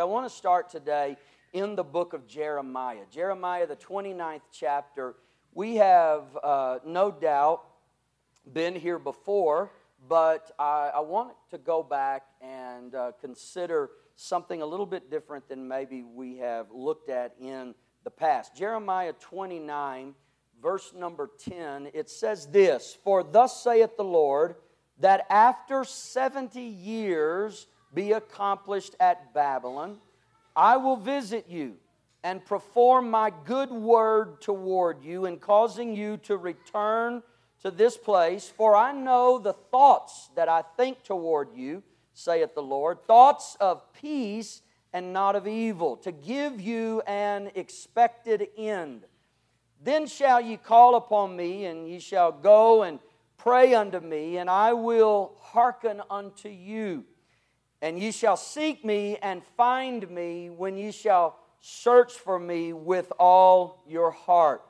I want to start today in the book of Jeremiah. Jeremiah, the 29th chapter. We have uh, no doubt been here before, but I, I want to go back and uh, consider something a little bit different than maybe we have looked at in the past. Jeremiah 29, verse number 10, it says this For thus saith the Lord, that after 70 years, be accomplished at Babylon, I will visit you and perform my good word toward you in causing you to return to this place. For I know the thoughts that I think toward you, saith the Lord, thoughts of peace and not of evil, to give you an expected end. Then shall ye call upon me, and ye shall go and pray unto me, and I will hearken unto you. And ye shall seek me and find me when ye shall search for me with all your heart.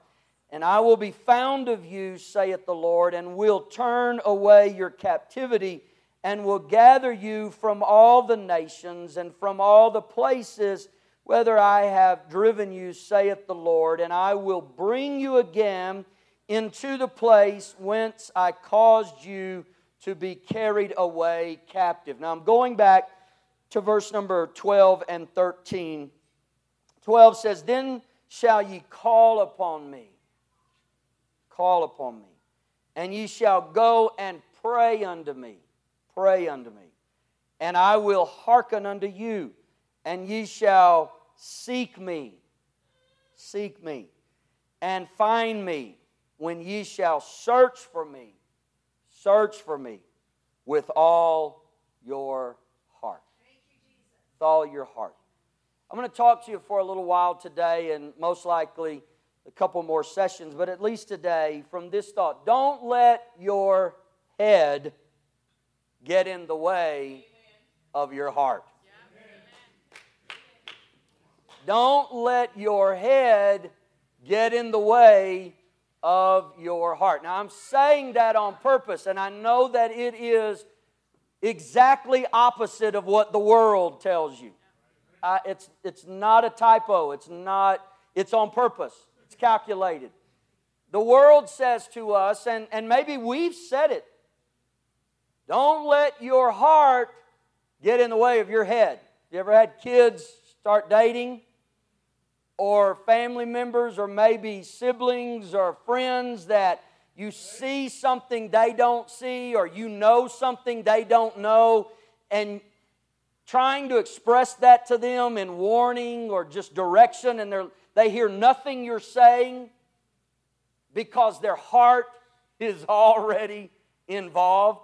And I will be found of you, saith the Lord, and will turn away your captivity, and will gather you from all the nations and from all the places whither I have driven you, saith the Lord, and I will bring you again into the place whence I caused you to be carried away captive. Now I'm going back to verse number 12 and 13. 12 says, Then shall ye call upon me, call upon me, and ye shall go and pray unto me, pray unto me, and I will hearken unto you, and ye shall seek me, seek me, and find me when ye shall search for me Search for me with all your heart. With all your heart. I'm going to talk to you for a little while today, and most likely a couple more sessions, but at least today from this thought. Don't let your head get in the way of your heart. Don't let your head get in the way of your heart. Now, I'm saying that on purpose, and I know that it is exactly opposite of what the world tells you. Uh, it's, it's not a typo, it's not, it's on purpose, it's calculated. The world says to us, and, and maybe we've said it, don't let your heart get in the way of your head. You ever had kids start dating? Or family members or maybe siblings or friends that you see something they don't see or you know something they don't know and trying to express that to them in warning or just direction and they hear nothing you're saying because their heart is already involved.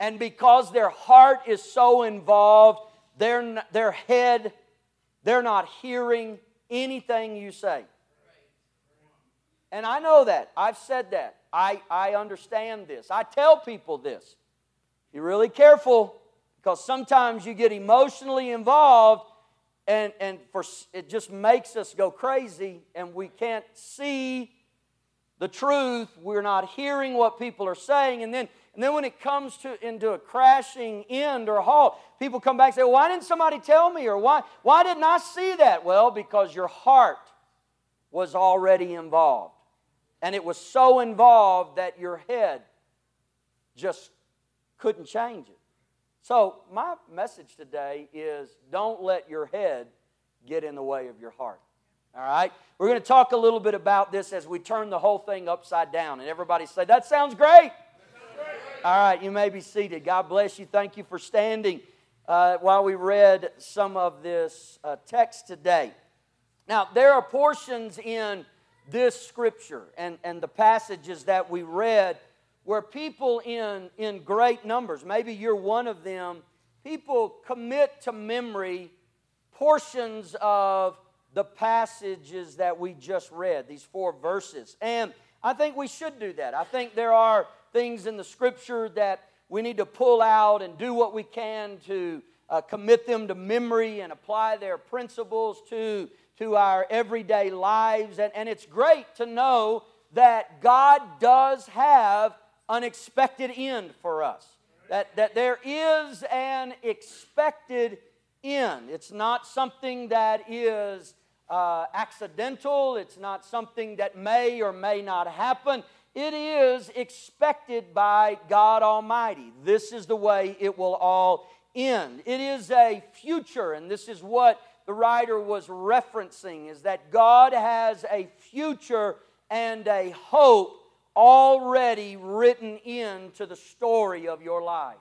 And because their heart is so involved their, their head they're not hearing anything you say. And I know that. I've said that. I, I understand this. I tell people this. Be really careful because sometimes you get emotionally involved and, and for, it just makes us go crazy and we can't see the truth. We're not hearing what people are saying. And then, and then when it comes to, into a crashing end or halt, people come back and say, Why didn't somebody tell me? Or why, why didn't I see that? Well, because your heart was already involved. And it was so involved that your head just couldn't change it. So, my message today is don't let your head get in the way of your heart. All right? We're going to talk a little bit about this as we turn the whole thing upside down. And everybody say, That sounds great. All right, you may be seated. God bless you. Thank you for standing uh, while we read some of this uh, text today. Now, there are portions in this scripture and, and the passages that we read where people in, in great numbers, maybe you're one of them, people commit to memory portions of the passages that we just read, these four verses. And I think we should do that. I think there are things in the scripture that we need to pull out and do what we can to uh, commit them to memory and apply their principles to, to our everyday lives. And, and it's great to know that God does have an expected end for us, that, that there is an expected end. It's not something that is uh, accidental, it's not something that may or may not happen. It is expected by God Almighty. This is the way it will all end. It is a future, and this is what the writer was referencing is that God has a future and a hope already written into the story of your life.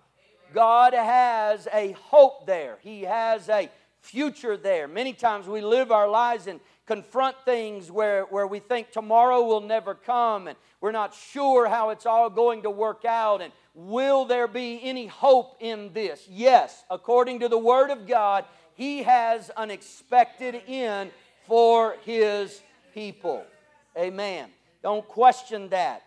God has a hope there. He has a future there. Many times we live our lives and confront things where, where we think tomorrow will never come and we're not sure how it's all going to work out and will there be any hope in this? Yes, according to the Word of God, He has an expected end for His people. Amen. Don't question that.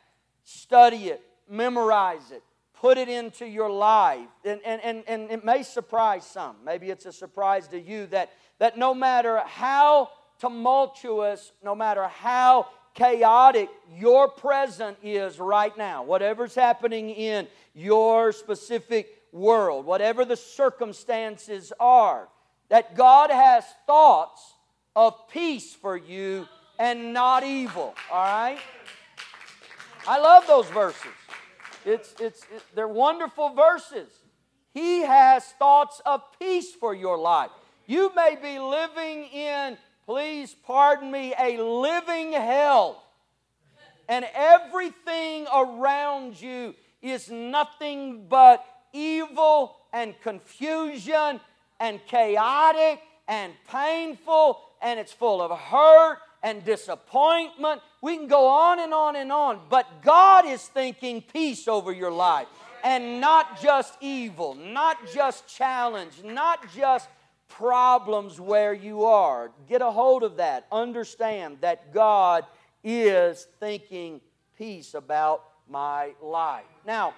Study it, memorize it, put it into your life. And, and, and, and it may surprise some. Maybe it's a surprise to you that, that no matter how tumultuous, no matter how chaotic your present is right now, whatever's happening in your specific world, whatever the circumstances are, that God has thoughts of peace for you and not evil. All right? I love those verses. It's, it's, it, they're wonderful verses. He has thoughts of peace for your life. You may be living in, please pardon me, a living hell. And everything around you is nothing but evil and confusion and chaotic and painful and it's full of hurt and disappointment. We can go on and on and on, but God is thinking peace over your life and not just evil, not just challenge, not just problems where you are. Get a hold of that. Understand that God is thinking peace about my life. Now,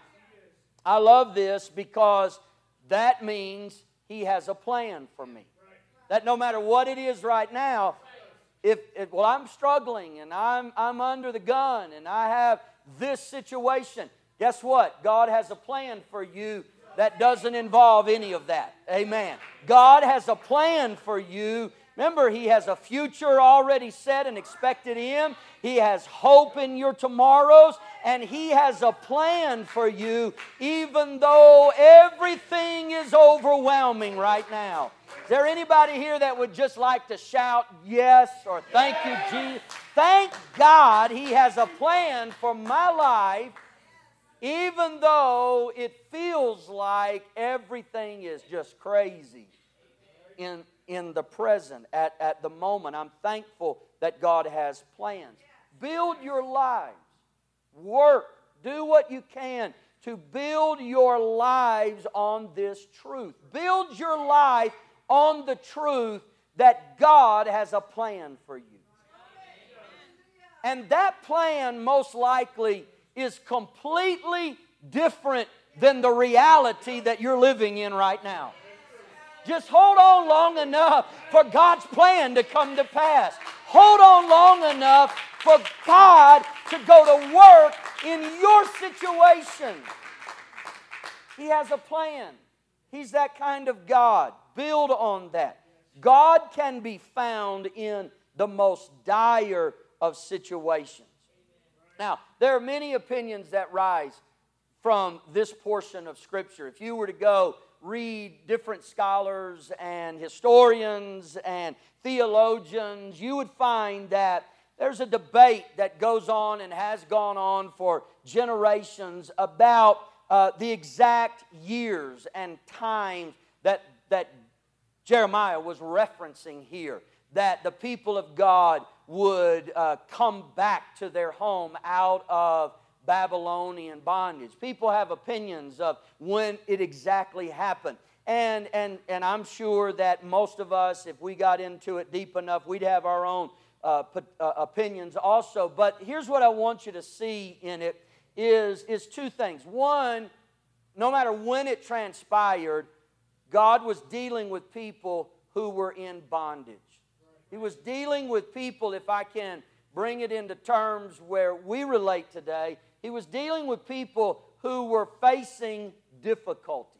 I love this because that means He has a plan for me. That no matter what it is right now, if, if, well, I'm struggling and I'm, I'm under the gun and I have this situation, guess what? God has a plan for you that doesn't involve any of that. Amen. God has a plan for you. Remember, He has a future already set and expected in. He has hope in your tomorrows, and He has a plan for you, even though everything is overwhelming right now. Is there anybody here that would just like to shout yes or thank you, Jesus? Thank God He has a plan for my life, even though it feels like everything is just crazy in, in the present, at, at the moment. I'm thankful that God has plans. Build your lives, work, do what you can to build your lives on this truth. Build your life on the truth that God has a plan for you. And that plan, most likely, is completely different than the reality that you're living in right now. Just hold on long enough for God's plan to come to pass. Hold on long enough for God to go to work in your situation. He has a plan. He's that kind of God. Build on that. God can be found in the most dire of situations. Now, there are many opinions that rise from this portion of Scripture. If you were to go read different scholars and historians and theologians, you would find that there's a debate that goes on and has gone on for generations about uh, the exact years and times that, that Jeremiah was referencing here that the people of God would uh, come back to their home out of Babylonian bondage. People have opinions of when it exactly happened. And, and, and I'm sure that most of us, if we got into it deep enough, we'd have our own uh, uh, opinions also. But here's what I want you to see in it is, is two things. One, no matter when it transpired, God was dealing with people who were in bondage. He was dealing with people, if I can bring it into terms where we relate today, he was dealing with people who were facing difficulties.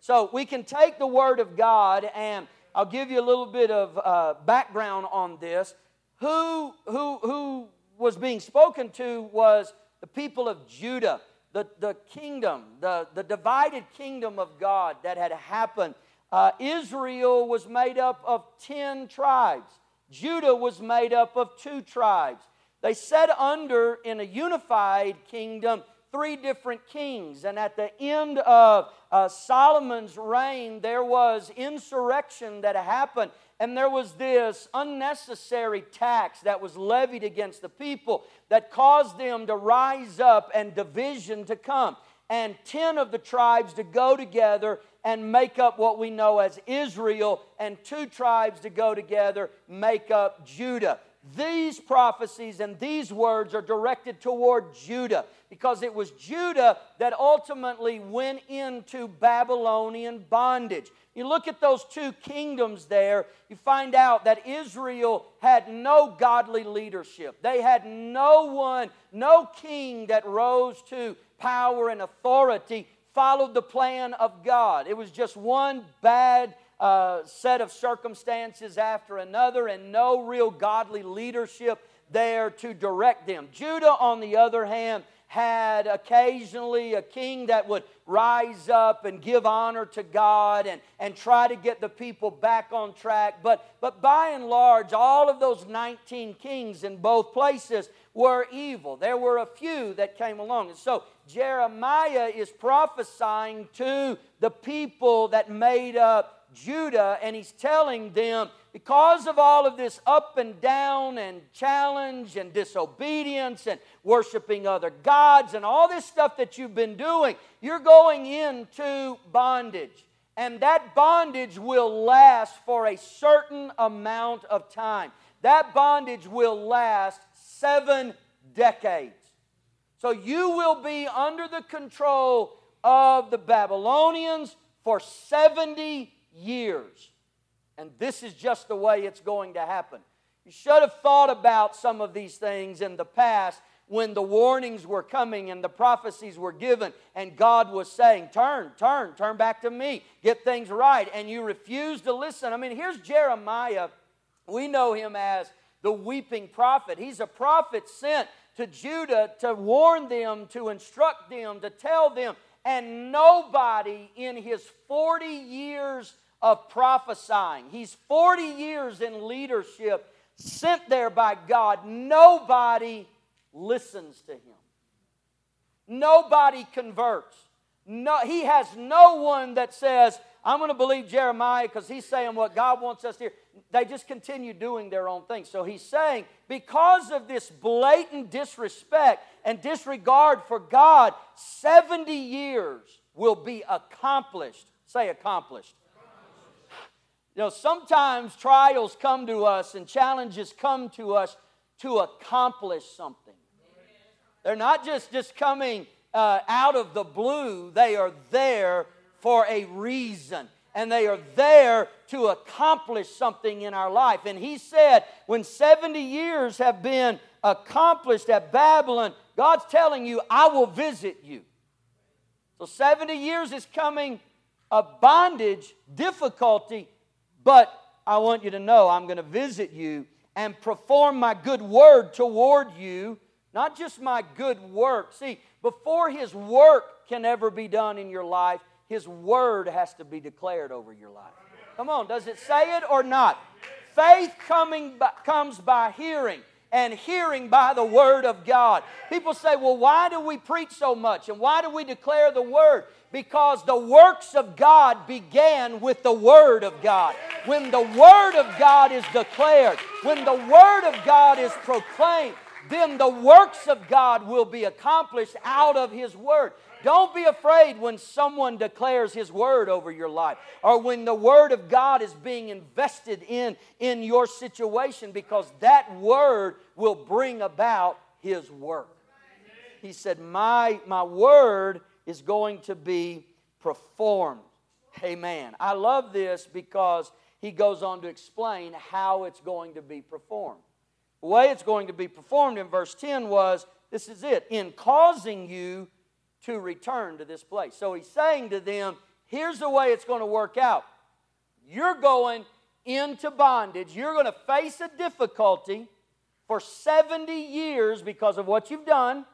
So we can take the Word of God, and I'll give you a little bit of uh, background on this. Who, who, who was being spoken to was the people of Judah, the, the kingdom, the, the divided kingdom of God that had happened. Uh, Israel was made up of 10 tribes, Judah was made up of two tribes. They sat under, in a unified kingdom, three different kings. And at the end of uh, Solomon's reign, there was insurrection that happened. And there was this unnecessary tax that was levied against the people that caused them to rise up and division to come. And 10 of the tribes to go together and make up what we know as Israel, and two tribes to go together make up Judah. These prophecies and these words are directed toward Judah because it was Judah that ultimately went into Babylonian bondage. You look at those two kingdoms there, you find out that Israel had no godly leadership. They had no one, no king that rose to power and authority followed the plan of God. It was just one bad uh, set of circumstances after another and no real godly leadership there to direct them. Judah, on the other hand, had occasionally a king that would rise up and give honor to God and, and try to get the people back on track. But, but by and large, all of those 19 kings in both places were evil. There were a few that came along. And so Jeremiah is prophesying to the people that made up Judah, and he's telling them, because of all of this up and down and challenge and disobedience and worshiping other gods and all this stuff that you've been doing, you're going into bondage. And that bondage will last for a certain amount of time. That bondage will last seven decades. So you will be under the control of the Babylonians for 70 years. And this is just the way it's going to happen. You should have thought about some of these things in the past when the warnings were coming and the prophecies were given, and God was saying, Turn, turn, turn back to me, get things right. And you refuse to listen. I mean, here's Jeremiah. We know him as the weeping prophet. He's a prophet sent to Judah to warn them, to instruct them, to tell them and nobody in his 40 years of prophesying, he's 40 years in leadership, sent there by God, nobody listens to him. Nobody converts. No, he has no one that says, I'm going to believe Jeremiah because he's saying what God wants us to hear. They just continue doing their own thing. So he's saying, because of this blatant disrespect and disregard for God, 70 years will be accomplished. Say accomplished. You know, sometimes trials come to us and challenges come to us to accomplish something. They're not just, just coming uh, out of the blue, they are there for a reason. And they are there to accomplish something in our life. And he said, when 70 years have been accomplished at Babylon, God's telling you, I will visit you. So 70 years is coming of bondage, difficulty, but I want you to know I'm going to visit you and perform my good word toward you, not just my good work. See, before his work can ever be done in your life, his word has to be declared over your life. Come on, does it say it or not? Faith coming by, comes by hearing, and hearing by the Word of God. People say, well, why do we preach so much and why do we declare the Word? Because the works of God began with the Word of God. When the Word of God is declared, when the Word of God is proclaimed, then the works of God will be accomplished out of His Word. Don't be afraid when someone declares His Word over your life or when the Word of God is being invested in in your situation because that Word will bring about His work. He said, My, my Word is going to be performed. Amen. I love this because he goes on to explain how it's going to be performed. The way it's going to be performed in verse 10 was this is it in causing you to return to this place. So he's saying to them, here's the way it's going to work out you're going into bondage, you're going to face a difficulty for 70 years because of what you've done.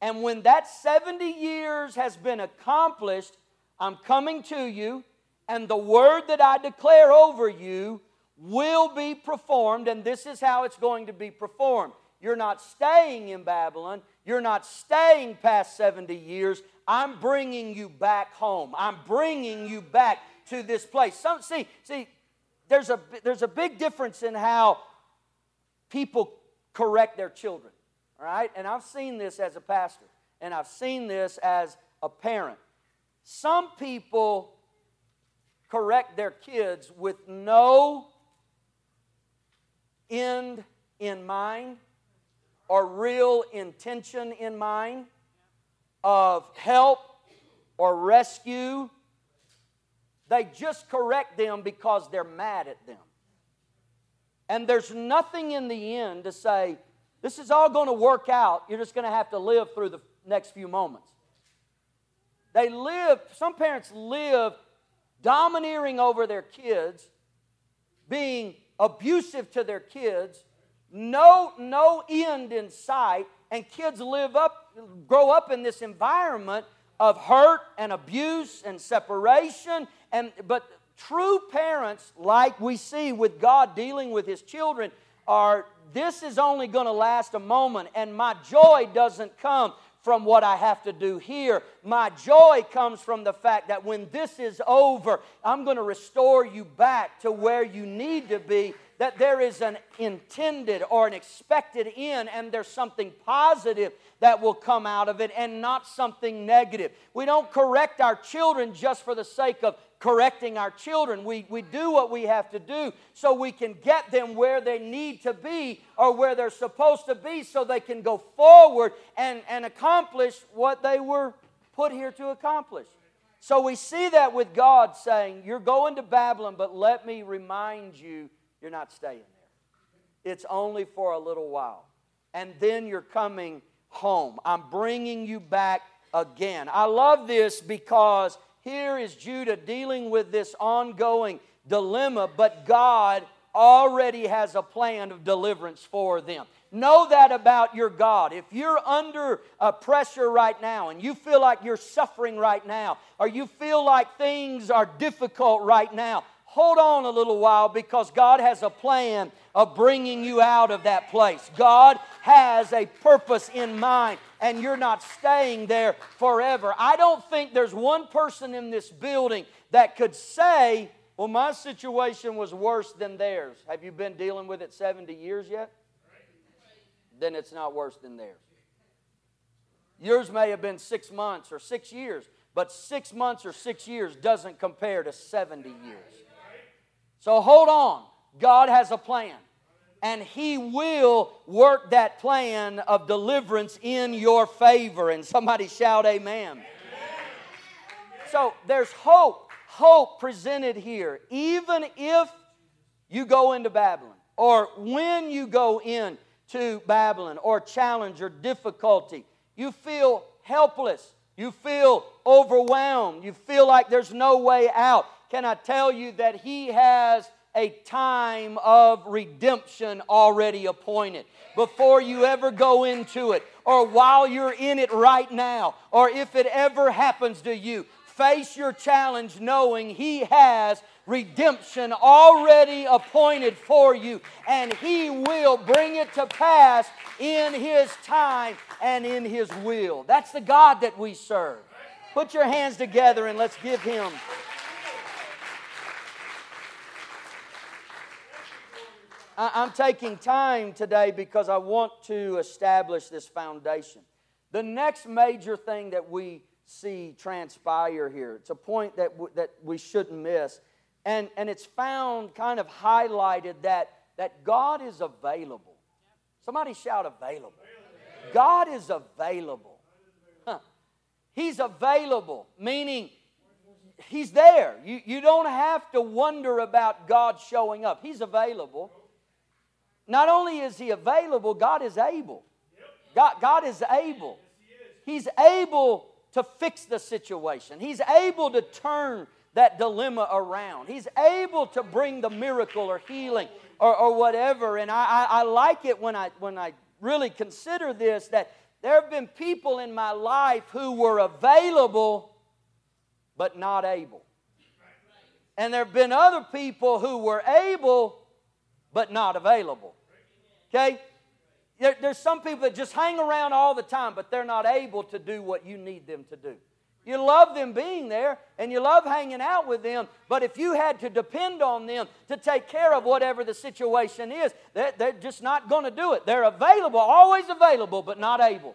And when that 70 years has been accomplished, I'm coming to you, and the word that I declare over you will be performed, and this is how it's going to be performed. You're not staying in Babylon. You're not staying past 70 years. I'm bringing you back home. I'm bringing you back to this place. Some, see, see, there's a, there's a big difference in how people correct their children. All right? And I've seen this as a pastor, and I've seen this as a parent. Some people correct their kids with no end in mind or real intention in mind of help or rescue. They just correct them because they're mad at them. And there's nothing in the end to say, this is all going to work out. You're just going to have to live through the next few moments. They live, some parents live domineering over their kids, being abusive to their kids, no, no end in sight, and kids live up, grow up in this environment of hurt and abuse and separation. And but true parents, like we see with God dealing with his children, are this is only going to last a moment, and my joy doesn't come from what I have to do here. My joy comes from the fact that when this is over, I'm going to restore you back to where you need to be that there is an intended or an expected end and there's something positive that will come out of it and not something negative. We don't correct our children just for the sake of correcting our children. We, we do what we have to do so we can get them where they need to be or where they're supposed to be so they can go forward and, and accomplish what they were put here to accomplish. So we see that with God saying, You're going to Babylon, but let me remind you you're not staying there. It's only for a little while. And then you're coming home. I'm bringing you back again. I love this because here is Judah dealing with this ongoing dilemma, but God already has a plan of deliverance for them. Know that about your God. If you're under uh, pressure right now and you feel like you're suffering right now, or you feel like things are difficult right now, hold on a little while because God has a plan of bringing you out of that place. God has a purpose in mind, and you're not staying there forever. I don't think there's one person in this building that could say, Well, my situation was worse than theirs. Have you been dealing with it 70 years yet? Then it's not worse than theirs. Yours may have been six months or six years, but six months or six years doesn't compare to 70 years. So hold on. God has a plan. And He will work that plan of deliverance in your favor. And somebody shout, Amen. amen. So there's hope, hope presented here. Even if you go into Babylon, or when you go into Babylon, or challenge or difficulty, you feel helpless, you feel overwhelmed, you feel like there's no way out can I tell you that He has a time of redemption already appointed before you ever go into it, or while you're in it right now, or if it ever happens to you. Face your challenge knowing He has redemption already appointed for you, and He will bring it to pass in His time and in His will. That's the God that we serve. Put your hands together and let's give Him I'm taking time today because I want to establish this foundation. The next major thing that we see transpire here, it's a point that, w- that we shouldn't miss, and, and it's found kind of highlighted that, that God is available. Somebody shout available. God is available. Huh. He's available, meaning He's there. You, you don't have to wonder about God showing up. He's available. Not only is He available, God is able. God, God is able. He's able to fix the situation. He's able to turn that dilemma around. He's able to bring the miracle or healing or, or whatever. And I, I, I like it when I, when I really consider this that there have been people in my life who were available but not able. And there have been other people who were able but not available. Okay? There, there's some people that just hang around all the time, but they're not able to do what you need them to do. You love them being there and you love hanging out with them, but if you had to depend on them to take care of whatever the situation is, they're, they're just not going to do it. They're available, always available, but not able.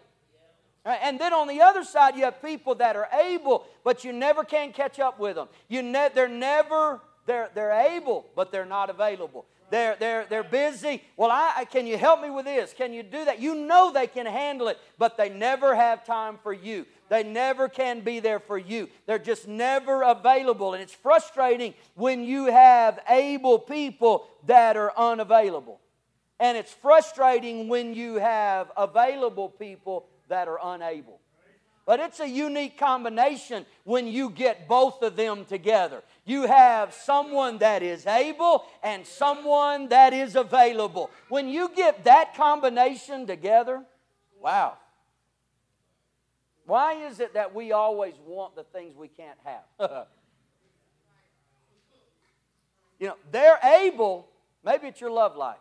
Uh, and then on the other side, you have people that are able, but you never can catch up with them. You ne- they're never, they're, they're able, but they're not available. They're, they're, they're busy. Well, I, can you help me with this? Can you do that? You know they can handle it, but they never have time for you. They never can be there for you. They're just never available. And it's frustrating when you have able people that are unavailable. And it's frustrating when you have available people that are unable. But it's a unique combination when you get both of them together. You have someone that is able and someone that is available. When you get that combination together, wow. Why is it that we always want the things we can't have? you know, they're able, maybe it's your love life.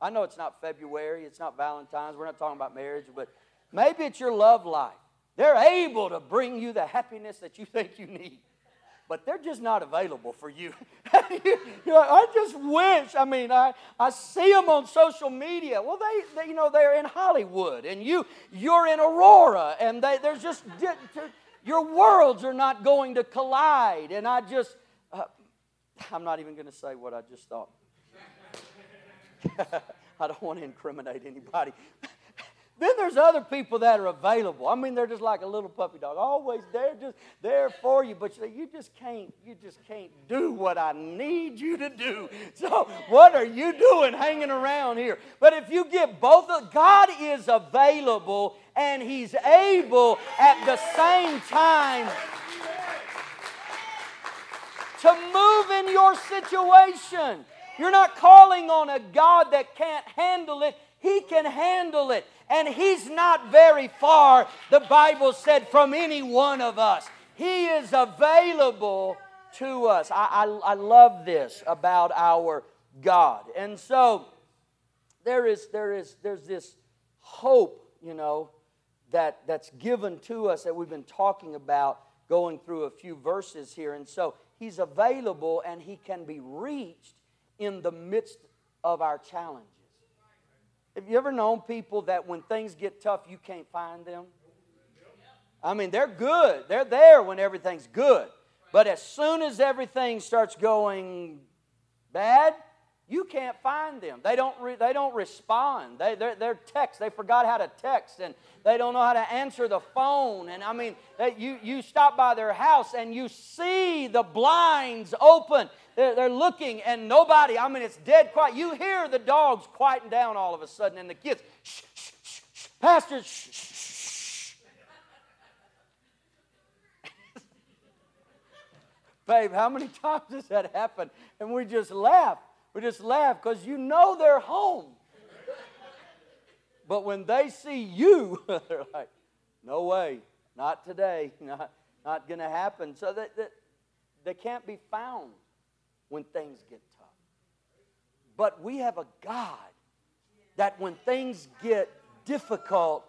I know it's not February, it's not Valentine's, we're not talking about marriage, but maybe it's your love life. They're able to bring you the happiness that you think you need but they're just not available for you. you I just wish, I mean, I, I see them on social media. Well, they, they, you know, they're in Hollywood and you, you're in Aurora and they, there's just, your worlds are not going to collide. And I just, uh, I'm not even going to say what I just thought. I don't want to incriminate anybody. Then there's other people that are available. I mean, they're just like a little puppy dog, always there, just there for you. But you just can't, you just can't do what I need you to do. So what are you doing hanging around here? But if you get both of God is available and He's able at the same time to move in your situation. You're not calling on a God that can't handle it. He can handle it and He's not very far, the Bible said, from any one of us. He is available to us. I, I, I love this about our God. And so there is, there is, there's this hope, you know, that, that's given to us that we've been talking about going through a few verses here. And so he's available and he can be reached in the midst of our challenges. Have you ever known people that when things get tough, you can't find them? I mean, they're good. They're there when everything's good. But as soon as everything starts going bad, you can't find them. They don't, re, they don't respond. They, they're, they're text. They forgot how to text and they don't know how to answer the phone. And I mean, you, you stop by their house and you see the blinds open they're, they're looking and nobody, I mean, it's dead quiet. You hear the dogs quieting down all of a sudden and the kids, shh, shh, shh, shh. Pastor, shh, shh, shh. Babe, how many times has that happened? And we just laugh. We just laugh because you know they're home. But when they see you, they're like, no way, not today, not, not going to happen. So that, that they can't be found when things get tough. But we have a God that when things get difficult,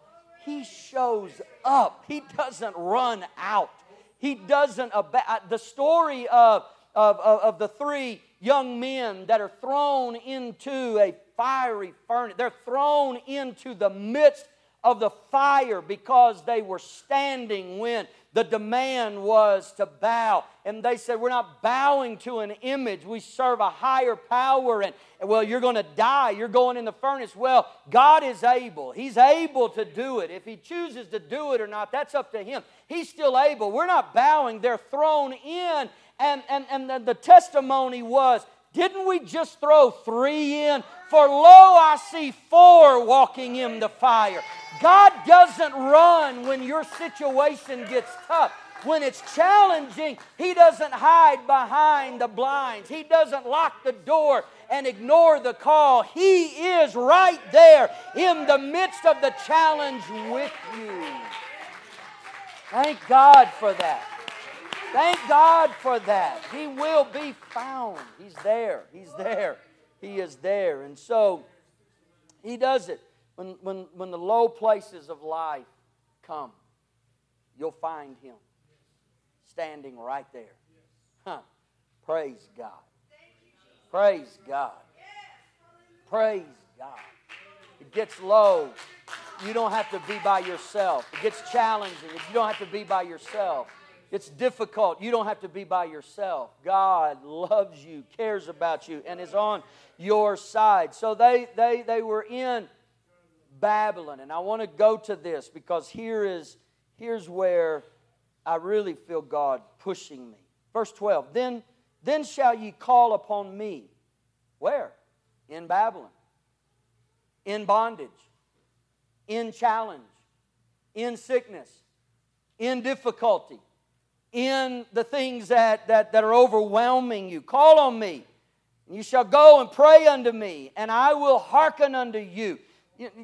He shows up. He doesn't run out. He doesn't. Ab- uh, the story of, of, of, of the three young men that are thrown into a fiery furnace, they're thrown into the midst of the fire because they were standing when the demand was to bow. And they said, We're not bowing to an image. We serve a higher power. And, well, you're going to die. You're going in the furnace. Well, God is able. He's able to do it. If He chooses to do it or not, that's up to Him. He's still able. We're not bowing. They're thrown in. And, and, and the, the testimony was, Didn't we just throw three in? For lo, I see four walking in the fire. God doesn't run when your situation gets tough. When it's challenging, He doesn't hide behind the blinds. He doesn't lock the door and ignore the call. He is right there in the midst of the challenge with you. Thank God for that. Thank God for that. He will be found. He's there. He's there. He is there. And so He does it. When, when, when the low places of life come, you'll find Him standing right there. Huh. Praise God. Praise God. Praise God. It gets low. You don't have to be by yourself. It gets challenging. You don't have to be by yourself. It's difficult. You don't have to be by yourself. God loves you, cares about you, and is on your side. So they, they, they were in Babylon. And I want to go to this because here is, here's where I really feel God pushing me. Verse 12 Then, then shall ye call upon me. Where? In Babylon. In bondage. In challenge. In sickness. In difficulty in the things that, that, that are overwhelming you. Call on me, you shall go and pray unto me, and I will hearken unto you.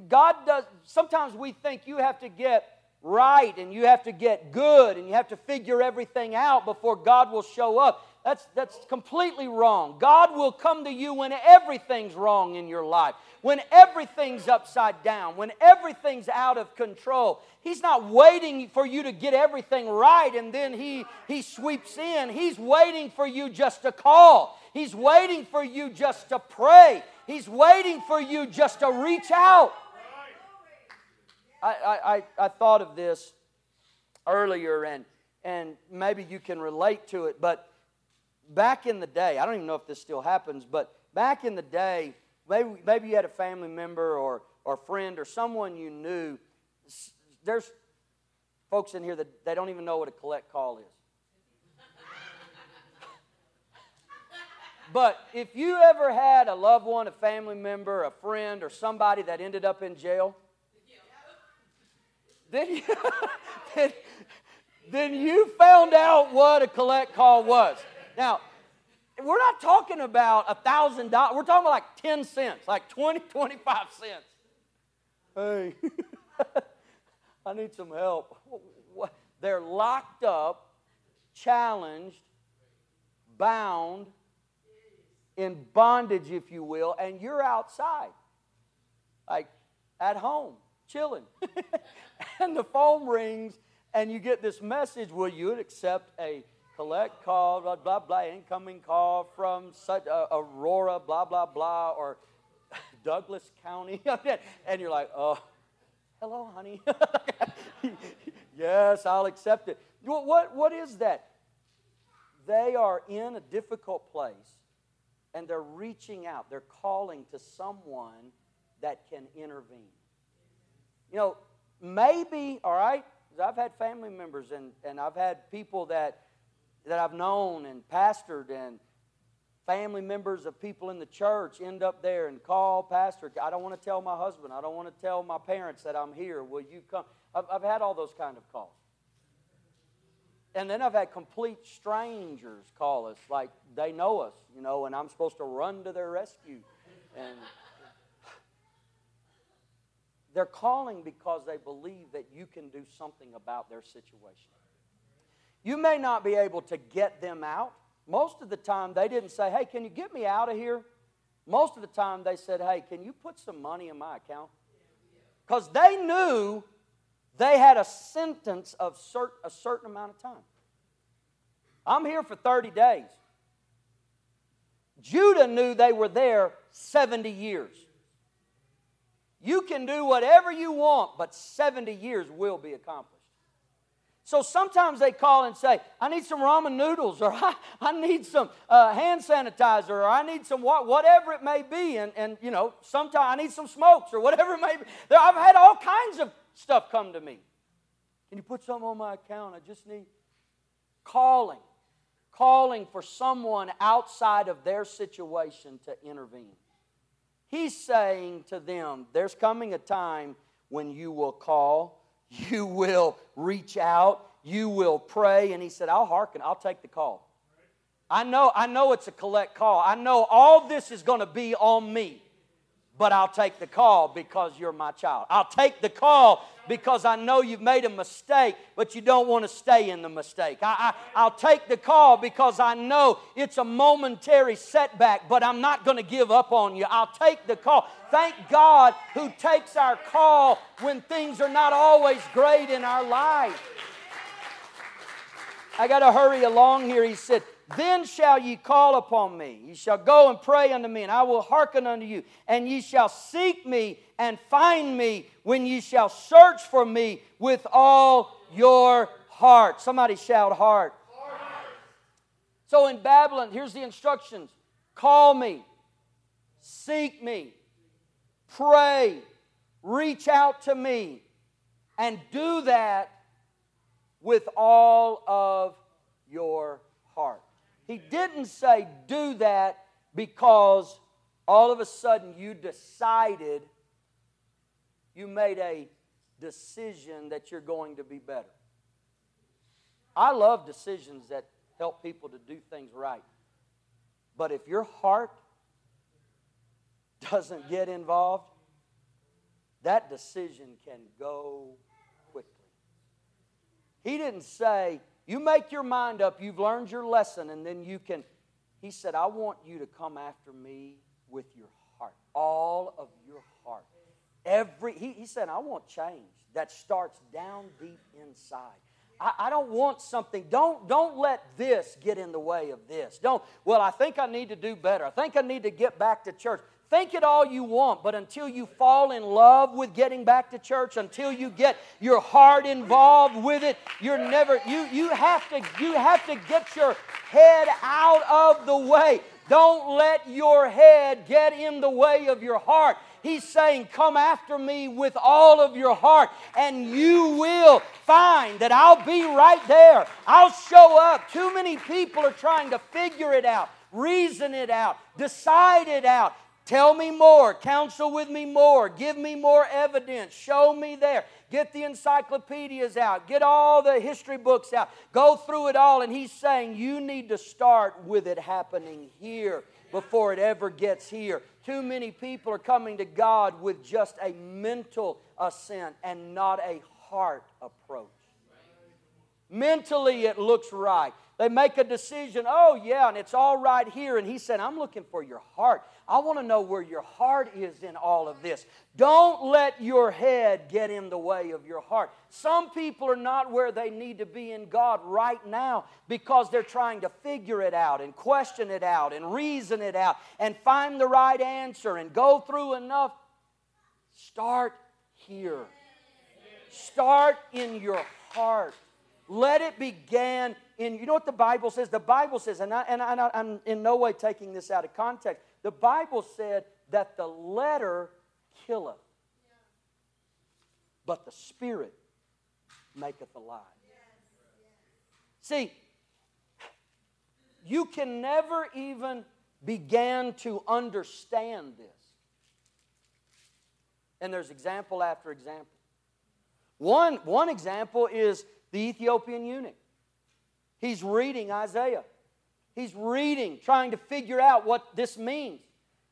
God does, sometimes we think you have to get right and you have to get good and you have to figure everything out before God will show up. That's, that's completely wrong. God will come to you when everything's wrong in your life when everything's upside down, when everything's out of control. He's not waiting for you to get everything right and then he, he sweeps in. He's waiting for you just to call. He's waiting for you just to pray. He's waiting for you just to reach out. I, I, I thought of this earlier, and, and maybe you can relate to it, but back in the day, I don't even know if this still happens, but back in the day, Maybe, maybe you had a family member or, or friend or someone you knew. There's folks in here that they don't even know what a collect call is. but if you ever had a loved one, a family member, a friend, or somebody that ended up in jail, then you, then, then you found out what a collect call was. Now, we're not talking about a thousand dollars. We're talking about like 10 cents, like 20, 25 cents. Hey, I need some help. They're locked up, challenged, bound, in bondage, if you will, and you're outside, like at home, chilling. and the phone rings, and you get this message Will you accept a collect call, blah, blah, blah, incoming call from such, uh, Aurora, blah, blah, blah, or Douglas County. and you're like, oh, hello, honey. yes, I'll accept it. What, what, what is that? They are in a difficult place and they're reaching out. They're calling to someone that can intervene. You know, maybe, all right, I've had family members and, and I've had people that that I've known and pastored and family members of people in the church end up there and call pastor. I don't want to tell my husband. I don't want to tell my parents that i'm here. Will you come? I've, I've had all those kind of calls. And then i've had complete strangers call us like they know us you know and i'm supposed to run to their rescue. And they're calling because they believe that you can do something about their situation you may not be able to get them out. Most of the time, they didn't say, Hey, can you get me out of here? Most of the time, they said, Hey, can you put some money in my account? Because they knew they had a sentence of cert- a certain amount of time. I'm here for 30 days. Judah knew they were there 70 years. You can do whatever you want, but 70 years will be accomplished. So sometimes they call and say, I need some ramen noodles, or I, I need some uh, hand sanitizer, or I need some what, whatever it may be. And, and, you know, sometimes I need some smokes, or whatever it may be. I've had all kinds of stuff come to me. Can you put something on my account? I just need calling, calling for someone outside of their situation to intervene. He's saying to them, There's coming a time when you will call you will reach out, you will pray. And he said, I'll hearken, I'll take the call. I know, I know it's a collect call. I know all this is going to be on me but I'll take the call because you're my child. I'll take the call because I know you've made a mistake, but you don't want to stay in the mistake. I, I, will take the call because I know it's a momentary setback, but I'm not going to give up on you. I'll take the call. Thank God who takes our call when things are not always great in our life. I got to hurry along here. He said, then shall ye call upon me. Ye shall go and pray unto me, and I will hearken unto you. And ye shall seek me and find me when ye shall search for me with all your heart. Somebody shout, heart. So in Babylon, here's the instructions call me, seek me, pray, reach out to me, and do that with all of your heart. He didn't say do that because all of a sudden you decided, you made a decision that you're going to be better. I love decisions that help people to do things right. But if your heart doesn't get involved, that decision can go quickly. He didn't say, you make your mind up, you've learned your lesson, and then you can. He said, I want you to come after me with your heart, all of your heart. Every, he, he said, I want change that starts down deep inside. I, I, don't want something. Don't, don't let this get in the way of this. Don't, well, I think I need to do better. I think I need to get back to church. Think it all you want, but until you fall in love with getting back to church, until you get your heart involved with it, you're never you you have to you have to get your head out of the way. Don't let your head get in the way of your heart. He's saying, Come after me with all of your heart, and you will find that I'll be right there. I'll show up. Too many people are trying to figure it out, reason it out, decide it out. Tell me more. Counsel with me more. Give me more evidence. Show me there. Get the encyclopedias out. Get all the history books out. Go through it all. And he's saying you need to start with it happening here before it ever gets here. Too many people are coming to God with just a mental assent and not a heart approach. Mentally, it looks right. They make a decision, oh, yeah, and it's all right here. And he said, I'm looking for your heart. I want to know where your heart is in all of this. Don't let your head get in the way of your heart. Some people are not where they need to be in God right now because they're trying to figure it out and question it out and reason it out and find the right answer and go through enough. Start here. Start in your heart. Let it begin in, you know what the Bible says? The Bible says, and, I, and I, I'm in no way taking this out of context, the Bible said that the letter killeth, but the Spirit maketh alive. See, you can never even begin to understand this. And there's example after example. One, one example is the Ethiopian eunuch. He's reading Isaiah. He's reading, trying to figure out what this means.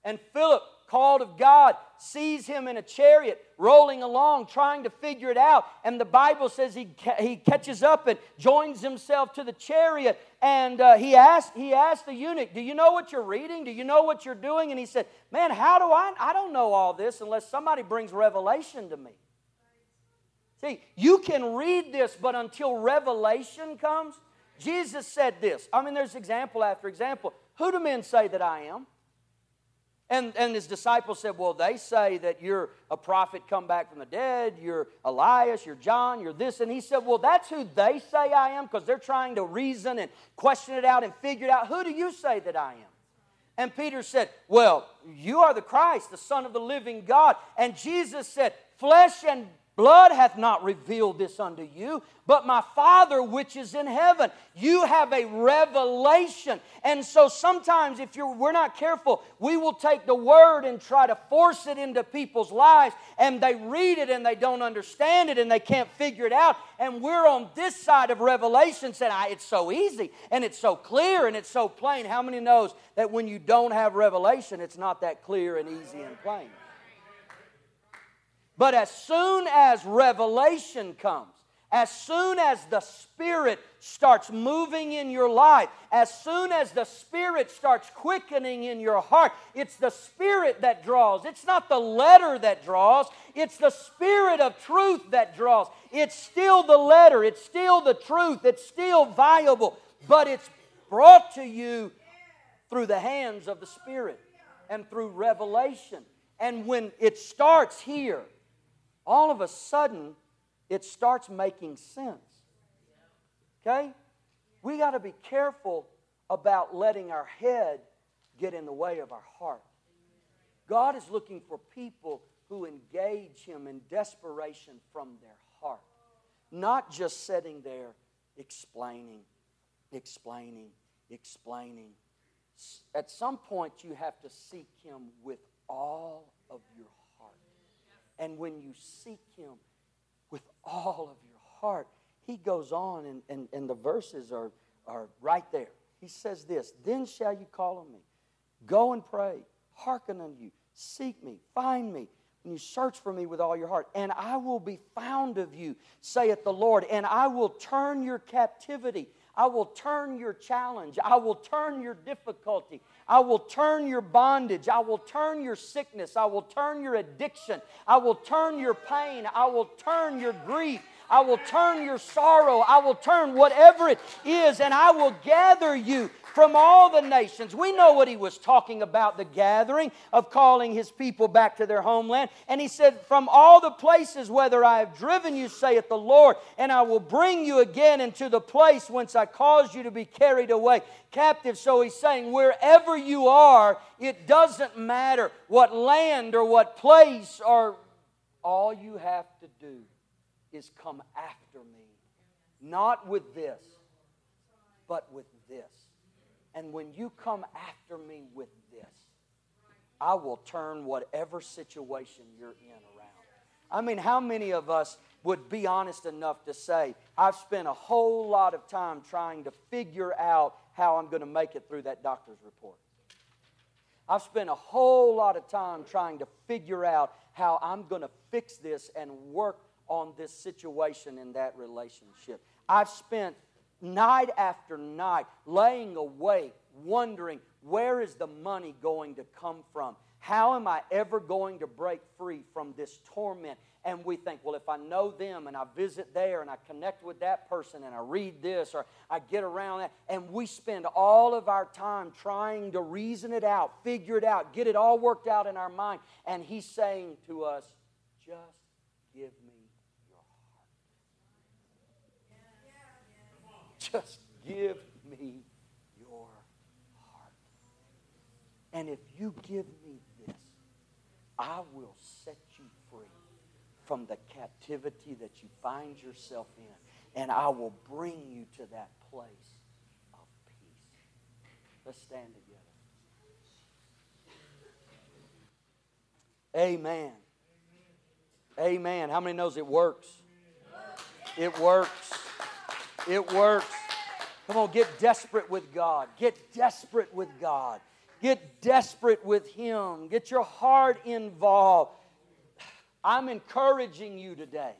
And Philip, called of God, sees him in a chariot rolling along, trying to figure it out. And the Bible says he, he catches up and joins himself to the chariot. And uh, he, asked, he asked the eunuch, Do you know what you're reading? Do you know what you're doing? And he said, Man, how do I? I don't know all this unless somebody brings revelation to me. See, you can read this, but until revelation comes, Jesus said this. I mean, there's example after example. Who do men say that I am? And, and his disciples said, Well, they say that you're a prophet come back from the dead, you're Elias, you're John, you're this. And he said, Well, that's who they say I am because they're trying to reason and question it out and figure it out. Who do you say that I am? And Peter said, Well, you are the Christ, the Son of the living God. And Jesus said, Flesh and Blood hath not revealed this unto you, but my Father which is in heaven. You have a revelation. And so sometimes, if you're, we're not careful, we will take the word and try to force it into people's lives, and they read it and they don't understand it and they can't figure it out. And we're on this side of revelation saying, I it's so easy and it's so clear and it's so plain. How many knows that when you don't have revelation, it's not that clear and easy and plain? But as soon as revelation comes, as soon as the Spirit starts moving in your life, as soon as the Spirit starts quickening in your heart, it's the Spirit that draws. It's not the letter that draws, it's the Spirit of truth that draws. It's still the letter, it's still the truth, it's still viable, but it's brought to you through the hands of the Spirit and through revelation. And when it starts here, all of a sudden it starts making sense. Okay? We got to be careful about letting our head get in the way of our heart. God is looking for people who engage Him in desperation from their heart, not just sitting there explaining, explaining, explaining. At some point, you have to seek Him with all of your and when you seek Him with all of your heart, He goes on, and, and, and the verses are, are right there. He says this Then shall you call on me, go and pray, hearken unto you, seek me, find me. When you search for me with all your heart, and I will be found of you, saith the Lord, and I will turn your captivity. I will turn your challenge. I will turn your difficulty. I will turn your bondage. I will turn your sickness. I will turn your addiction. I will turn your pain. I will turn your grief. I will turn your sorrow. I will turn whatever it is, and I will gather you from all the nations. We know what he was talking about the gathering of calling his people back to their homeland. And he said, From all the places whether I have driven you, saith the Lord, and I will bring you again into the place whence I caused you to be carried away captive. So he's saying, wherever you are, it doesn't matter what land or what place or all you have to do is come after me. Not with this, but with this. And when you come after me with this, I will turn whatever situation you're in around. I mean, how many of us would be honest enough to say, I've spent a whole lot of time trying to figure out how I'm going to make it through that doctor's report? I've spent a whole lot of time trying to figure out how I'm going to fix this and work on this situation in that relationship. I've spent night after night laying awake, wondering where is the money going to come from? How am I ever going to break free from this torment? And we think, well, if I know them and I visit there and I connect with that person and I read this or I get around that, and we spend all of our time trying to reason it out, figure it out, get it all worked out in our mind. And He's saying to us, just give me Just give me your heart. And if you give me this, I will set you free from the captivity that you find yourself in. And I will bring you to that place of peace. Let's stand together. Amen. Amen. How many knows it works? It works. It works. Come on, get desperate with God. Get desperate with God. Get desperate with Him. Get your heart involved. I'm encouraging you today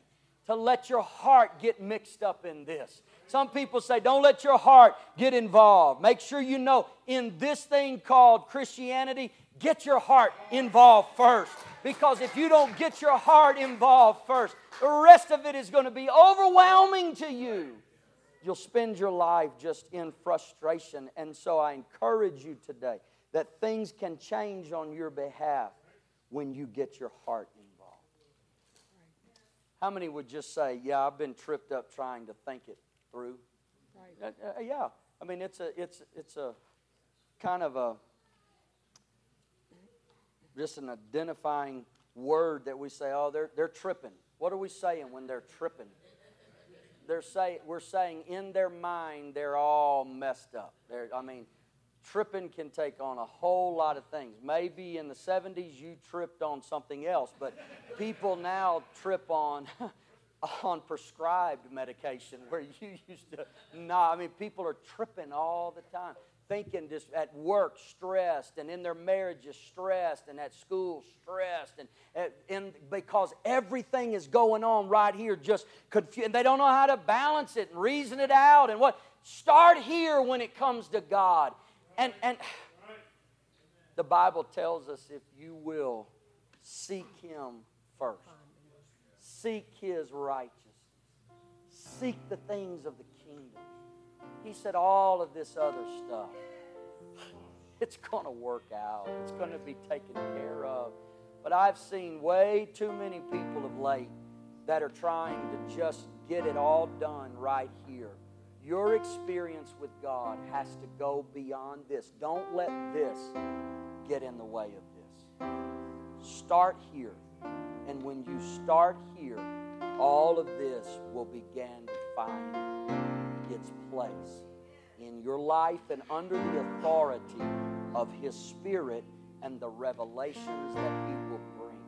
to let your heart get mixed up in this. Some people say, don't let your heart get involved. Make sure you know in this thing called Christianity, get your heart involved first. Because if you don't get your heart involved first, the rest of it is going to be overwhelming to you you'll spend your life just in frustration. And so I encourage you today that things can change on your behalf when you get your heart involved. How many would just say, Yeah, I've been tripped up trying to think it through? Right. Uh, uh, yeah. I mean, it's a, it's, it's a kind of a, just an identifying word that we say, Oh, they're, they're tripping. What are we saying when they're tripping? They're say, we're saying in their mind they're all messed up. They're, I mean, tripping can take on a whole lot of things. Maybe in the 70s you tripped on something else, but people now trip on on prescribed medication where you used to not. I mean, people are tripping all the time, thinking just at work stressed, and in their marriages stressed, and at school stressed, and, and because everything is going on right here, just confused. And they don't know how to balance it and reason it out. And what? Start here when it comes to God. And, and the Bible tells us if you will seek Him first Seek his righteousness. Seek the things of the kingdom. He said, all of this other stuff, it's going to work out, it's going to be taken care of. But I've seen way too many people of late that are trying to just get it all done right here. Your experience with God has to go beyond this. Don't let this get in the way of this. Start here. And when you start here, all of this will begin to find its place in your life and under the authority of His Spirit and the revelations that He will bring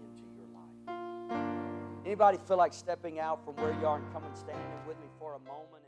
into your life. Anybody feel like stepping out from where you are and coming standing with me for a moment?